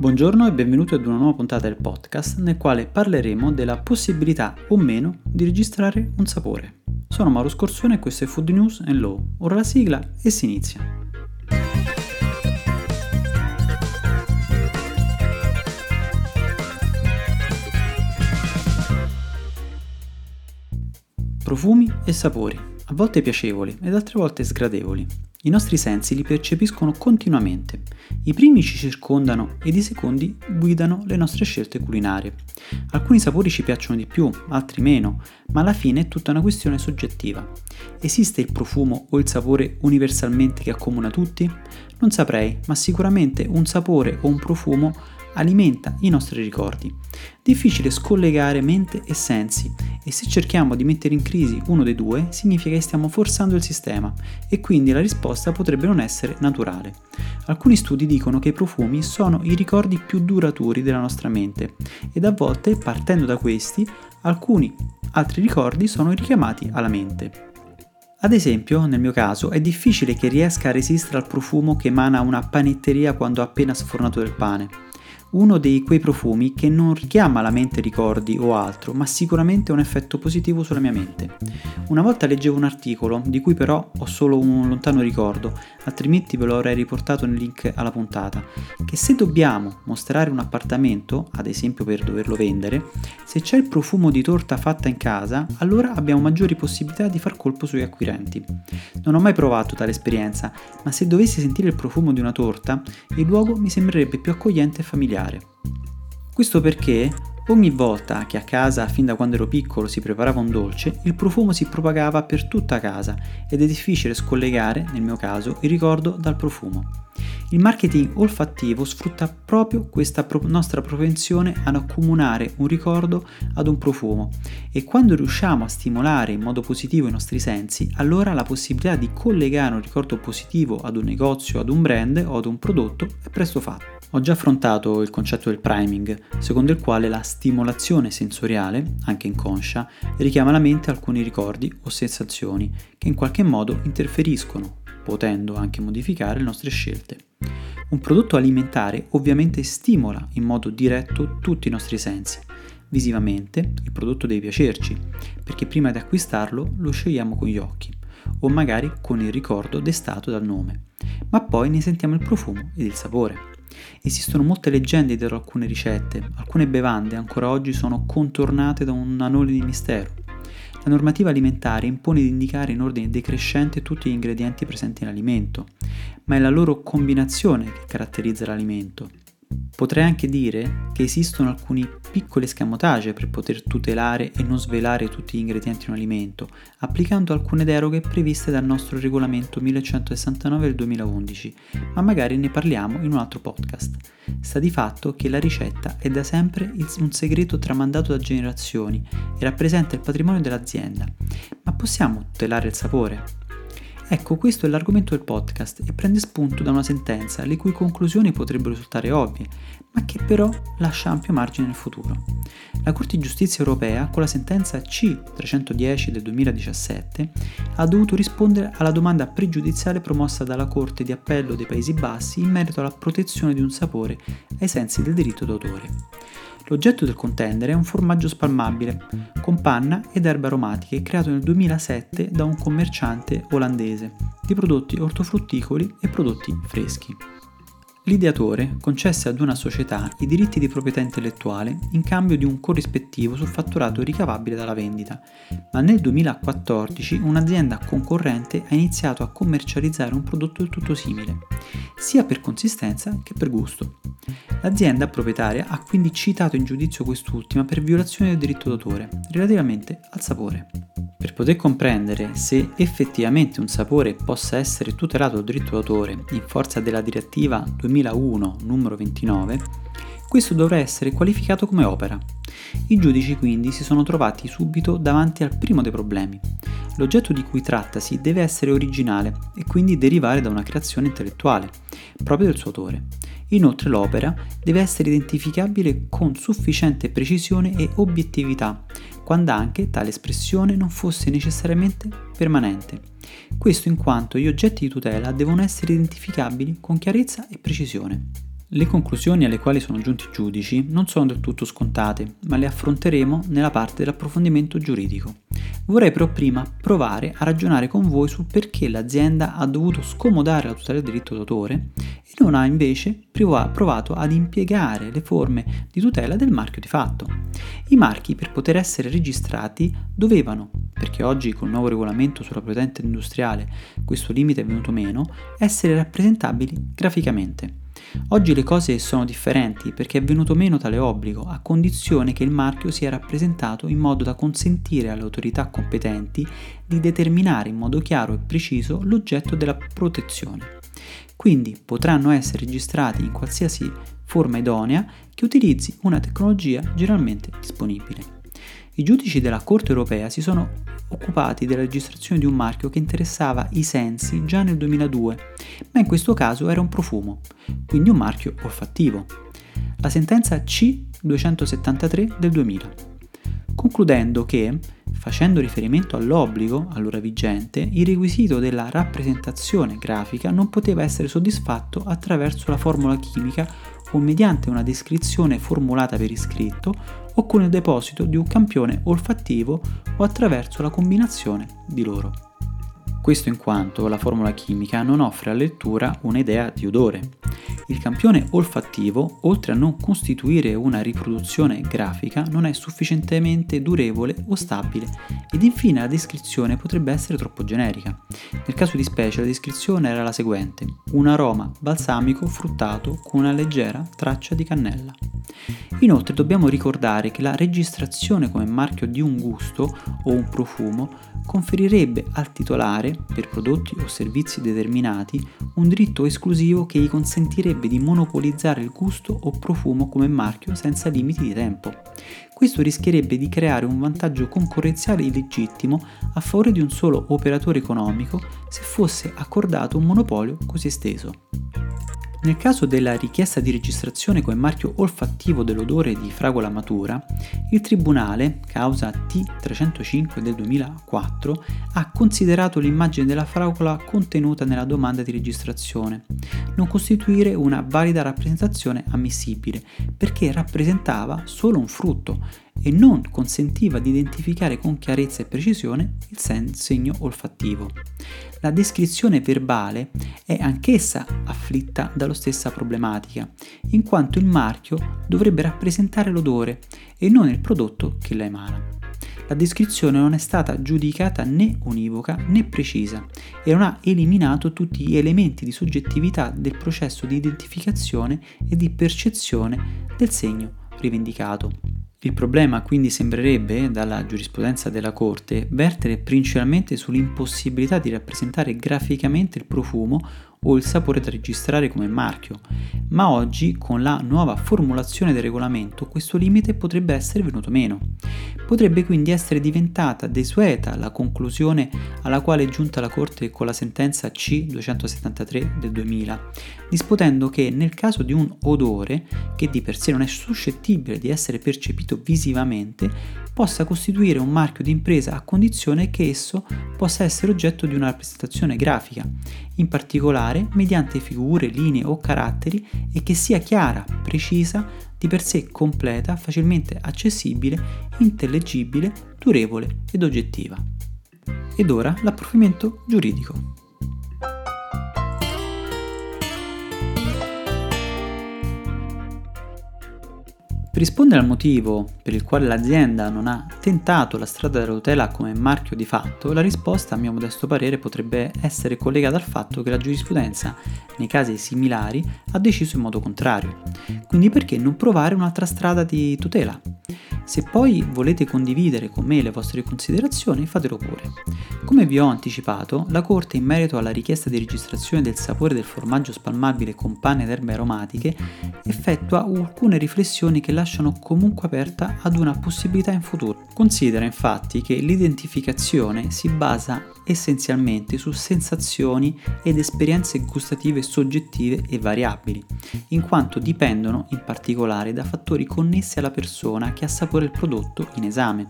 Buongiorno e benvenuti ad una nuova puntata del podcast nel quale parleremo della possibilità o meno di registrare un sapore. Sono Mauro Scorsone e questo è Food News and Law. Ora la sigla e si inizia. Profumi e sapori, a volte piacevoli ed altre volte sgradevoli. I nostri sensi li percepiscono continuamente. I primi ci circondano ed i secondi guidano le nostre scelte culinarie. Alcuni sapori ci piacciono di più, altri meno, ma alla fine è tutta una questione soggettiva. Esiste il profumo o il sapore universalmente che accomuna tutti? Non saprei, ma sicuramente un sapore o un profumo alimenta i nostri ricordi. Difficile scollegare mente e sensi e se cerchiamo di mettere in crisi uno dei due significa che stiamo forzando il sistema e quindi la risposta potrebbe non essere naturale. Alcuni studi dicono che i profumi sono i ricordi più duraturi della nostra mente ed a volte partendo da questi alcuni altri ricordi sono richiamati alla mente. Ad esempio, nel mio caso, è difficile che riesca a resistere al profumo che emana una panetteria quando ha appena sfornato del pane uno di quei profumi che non richiama alla mente ricordi o altro, ma sicuramente ha un effetto positivo sulla mia mente. Una volta leggevo un articolo, di cui però ho solo un lontano ricordo, altrimenti ve lo avrei riportato nel link alla puntata, che se dobbiamo mostrare un appartamento, ad esempio per doverlo vendere, se c'è il profumo di torta fatta in casa, allora abbiamo maggiori possibilità di far colpo sugli acquirenti. Non ho mai provato tale esperienza, ma se dovessi sentire il profumo di una torta, il luogo mi sembrerebbe più accogliente e familiare familiare. Questo perché ogni volta che a casa, fin da quando ero piccolo, si preparava un dolce, il profumo si propagava per tutta casa ed è difficile scollegare, nel mio caso, il ricordo dal profumo. Il marketing olfattivo sfrutta proprio questa pro- nostra propensione ad accomunare un ricordo ad un profumo e quando riusciamo a stimolare in modo positivo i nostri sensi, allora la possibilità di collegare un ricordo positivo ad un negozio, ad un brand o ad un prodotto è presto fatta. Ho già affrontato il concetto del priming, secondo il quale la stimolazione sensoriale, anche inconscia, richiama alla mente alcuni ricordi o sensazioni che in qualche modo interferiscono, potendo anche modificare le nostre scelte. Un prodotto alimentare ovviamente stimola in modo diretto tutti i nostri sensi. Visivamente il prodotto deve piacerci, perché prima di acquistarlo lo scegliamo con gli occhi, o magari con il ricordo destato dal nome, ma poi ne sentiamo il profumo ed il sapore. Esistono molte leggende dietro alcune ricette, alcune bevande ancora oggi sono contornate da un anole di mistero. La normativa alimentare impone di indicare in ordine decrescente tutti gli ingredienti presenti nell'alimento, ma è la loro combinazione che caratterizza l'alimento. Potrei anche dire che esistono alcuni piccoli escamotage per poter tutelare e non svelare tutti gli ingredienti di un alimento, applicando alcune deroghe previste dal nostro regolamento 1169 del 2011, ma magari ne parliamo in un altro podcast. Sta di fatto che la ricetta è da sempre un segreto tramandato da generazioni e rappresenta il patrimonio dell'azienda, ma possiamo tutelare il sapore? Ecco, questo è l'argomento del podcast e prende spunto da una sentenza le cui conclusioni potrebbero risultare ovvie, ma che però lascia ampio margine nel futuro. La Corte di Giustizia europea, con la sentenza C310 del 2017, ha dovuto rispondere alla domanda pregiudiziale promossa dalla Corte di Appello dei Paesi Bassi in merito alla protezione di un sapore ai sensi del diritto d'autore. L'oggetto del contendere è un formaggio spalmabile con panna ed erbe aromatiche creato nel 2007 da un commerciante olandese di prodotti ortofrutticoli e prodotti freschi. L'ideatore concesse ad una società i diritti di proprietà intellettuale in cambio di un corrispettivo sul fatturato ricavabile dalla vendita, ma nel 2014 un'azienda concorrente ha iniziato a commercializzare un prodotto del tutto simile, sia per consistenza che per gusto. L'azienda proprietaria ha quindi citato in giudizio quest'ultima per violazione del diritto d'autore relativamente al sapore. Per poter comprendere se effettivamente un sapore possa essere tutelato dal diritto d'autore in forza della direttiva 2001 numero 29, questo dovrà essere qualificato come opera. I giudici quindi si sono trovati subito davanti al primo dei problemi. L'oggetto di cui trattasi deve essere originale e quindi derivare da una creazione intellettuale, proprio del suo autore. Inoltre l'opera deve essere identificabile con sufficiente precisione e obiettività, quando anche tale espressione non fosse necessariamente permanente. Questo in quanto gli oggetti di tutela devono essere identificabili con chiarezza e precisione. Le conclusioni alle quali sono giunti i giudici non sono del tutto scontate, ma le affronteremo nella parte dell'approfondimento giuridico. Vorrei però prima provare a ragionare con voi sul perché l'azienda ha dovuto scomodare la tutela del diritto d'autore e non ha invece provato ad impiegare le forme di tutela del marchio di fatto. I marchi per poter essere registrati dovevano, perché oggi col nuovo regolamento sulla proprietà industriale questo limite è venuto meno, essere rappresentabili graficamente. Oggi le cose sono differenti perché è venuto meno tale obbligo a condizione che il marchio sia rappresentato in modo da consentire alle autorità competenti di determinare in modo chiaro e preciso l'oggetto della protezione. Quindi potranno essere registrati in qualsiasi forma idonea che utilizzi una tecnologia generalmente disponibile. I giudici della Corte europea si sono occupati della registrazione di un marchio che interessava i sensi già nel 2002, ma in questo caso era un profumo, quindi un marchio olfattivo. La sentenza C273 del 2000, concludendo che, facendo riferimento all'obbligo allora vigente, il requisito della rappresentazione grafica non poteva essere soddisfatto attraverso la formula chimica o mediante una descrizione formulata per iscritto o con il deposito di un campione olfattivo o attraverso la combinazione di loro. Questo in quanto la formula chimica non offre alla lettura un'idea di odore. Il campione olfattivo, oltre a non costituire una riproduzione grafica, non è sufficientemente durevole o stabile ed infine la descrizione potrebbe essere troppo generica. Nel caso di specie la descrizione era la seguente: un aroma balsamico fruttato con una leggera traccia di cannella. Inoltre dobbiamo ricordare che la registrazione come marchio di un gusto o un profumo conferirebbe al titolare, per prodotti o servizi determinati, un diritto esclusivo che gli consentirebbe di monopolizzare il gusto o profumo come marchio senza limiti di tempo. Questo rischierebbe di creare un vantaggio concorrenziale illegittimo a favore di un solo operatore economico se fosse accordato un monopolio così esteso. Nel caso della richiesta di registrazione come marchio olfattivo dell'odore di fragola matura, il Tribunale, causa T305 del 2004, ha considerato l'immagine della fragola contenuta nella domanda di registrazione non costituire una valida rappresentazione ammissibile perché rappresentava solo un frutto e non consentiva di identificare con chiarezza e precisione il segno olfattivo. La descrizione verbale è anch'essa afflitta dalla stessa problematica, in quanto il marchio dovrebbe rappresentare l'odore e non il prodotto che la emana. La descrizione non è stata giudicata né univoca né precisa e non ha eliminato tutti gli elementi di soggettività del processo di identificazione e di percezione del segno rivendicato. Il problema quindi sembrerebbe, dalla giurisprudenza della Corte, vertere principalmente sull'impossibilità di rappresentare graficamente il profumo o il sapore da registrare come marchio, ma oggi con la nuova formulazione del regolamento questo limite potrebbe essere venuto meno. Potrebbe quindi essere diventata desueta la conclusione alla quale è giunta la Corte con la sentenza C273 del 2000, disponendo che nel caso di un odore, che di per sé non è suscettibile di essere percepito visivamente, possa costituire un marchio di impresa a condizione che esso possa essere oggetto di una rappresentazione grafica, in particolare mediante figure, linee o caratteri e che sia chiara, precisa, di per sé completa, facilmente accessibile, intellegibile, durevole ed oggettiva. Ed ora l'approfondimento giuridico. Rispondere al motivo per il quale l'azienda non ha tentato la strada della tutela come marchio di fatto, la risposta a mio modesto parere potrebbe essere collegata al fatto che la giurisprudenza, nei casi similari, ha deciso in modo contrario. Quindi perché non provare un'altra strada di tutela? Se poi volete condividere con me le vostre considerazioni, fatelo pure. Come vi ho anticipato, la Corte in merito alla richiesta di registrazione del sapore del formaggio spalmabile con pane ed erbe aromatiche effettua alcune riflessioni che lasciano comunque aperta ad una possibilità in futuro. Considera infatti che l'identificazione si basa essenzialmente su sensazioni ed esperienze gustative soggettive e variabili, in quanto dipendono in particolare da fattori connessi alla persona che assapora il prodotto in esame,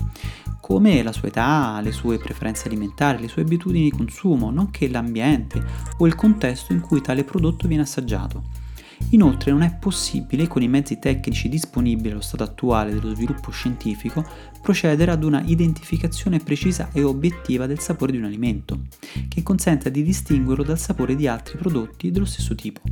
come la sua età, le sue preferenze alimentari, le sue abitudini di consumo, nonché l'ambiente o il contesto in cui tale prodotto viene assaggiato. Inoltre non è possibile, con i mezzi tecnici disponibili allo stato attuale dello sviluppo scientifico, procedere ad una identificazione precisa e obiettiva del sapore di un alimento, che consenta di distinguerlo dal sapore di altri prodotti dello stesso tipo.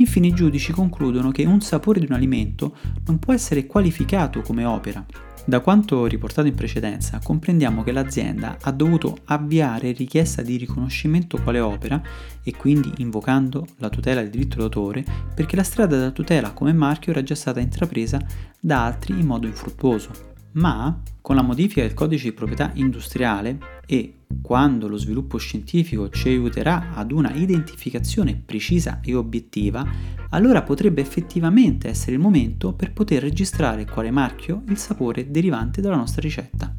Infine i giudici concludono che un sapore di un alimento non può essere qualificato come opera. Da quanto riportato in precedenza, comprendiamo che l'azienda ha dovuto avviare richiesta di riconoscimento quale opera e quindi invocando la tutela del diritto d'autore perché la strada della tutela come marchio era già stata intrapresa da altri in modo infruttuoso ma con la modifica del codice di proprietà industriale e quando lo sviluppo scientifico ci aiuterà ad una identificazione precisa e obiettiva, allora potrebbe effettivamente essere il momento per poter registrare quale marchio il sapore derivante dalla nostra ricetta.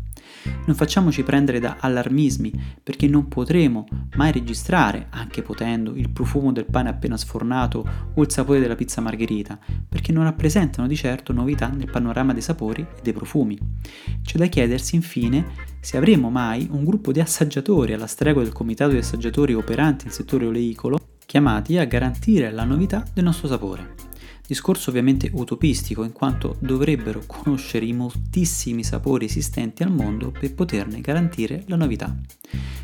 Non facciamoci prendere da allarmismi perché non potremo mai registrare, anche potendo, il profumo del pane appena sfornato o il sapore della pizza margherita, perché non rappresentano di certo novità nel panorama dei sapori e dei profumi. C'è da chiedersi infine se avremo mai un gruppo di assaggiatori alla stregua del comitato di assaggiatori operanti nel settore oleicolo chiamati a garantire la novità del nostro sapore. Discorso ovviamente utopistico in quanto dovrebbero conoscere i moltissimi sapori esistenti al mondo per poterne garantire la novità.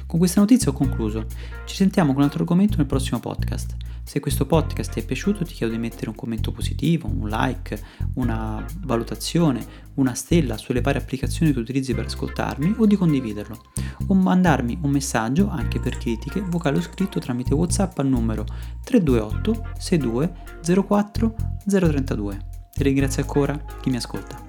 Con questa notizia ho concluso. Ci sentiamo con un altro argomento nel prossimo podcast. Se questo podcast ti è piaciuto ti chiedo di mettere un commento positivo, un like, una valutazione, una stella sulle varie applicazioni che utilizzi per ascoltarmi o di condividerlo o mandarmi un messaggio anche per critiche vocale o scritto tramite WhatsApp al numero 328 62 04 032. E ringrazio ancora chi mi ascolta.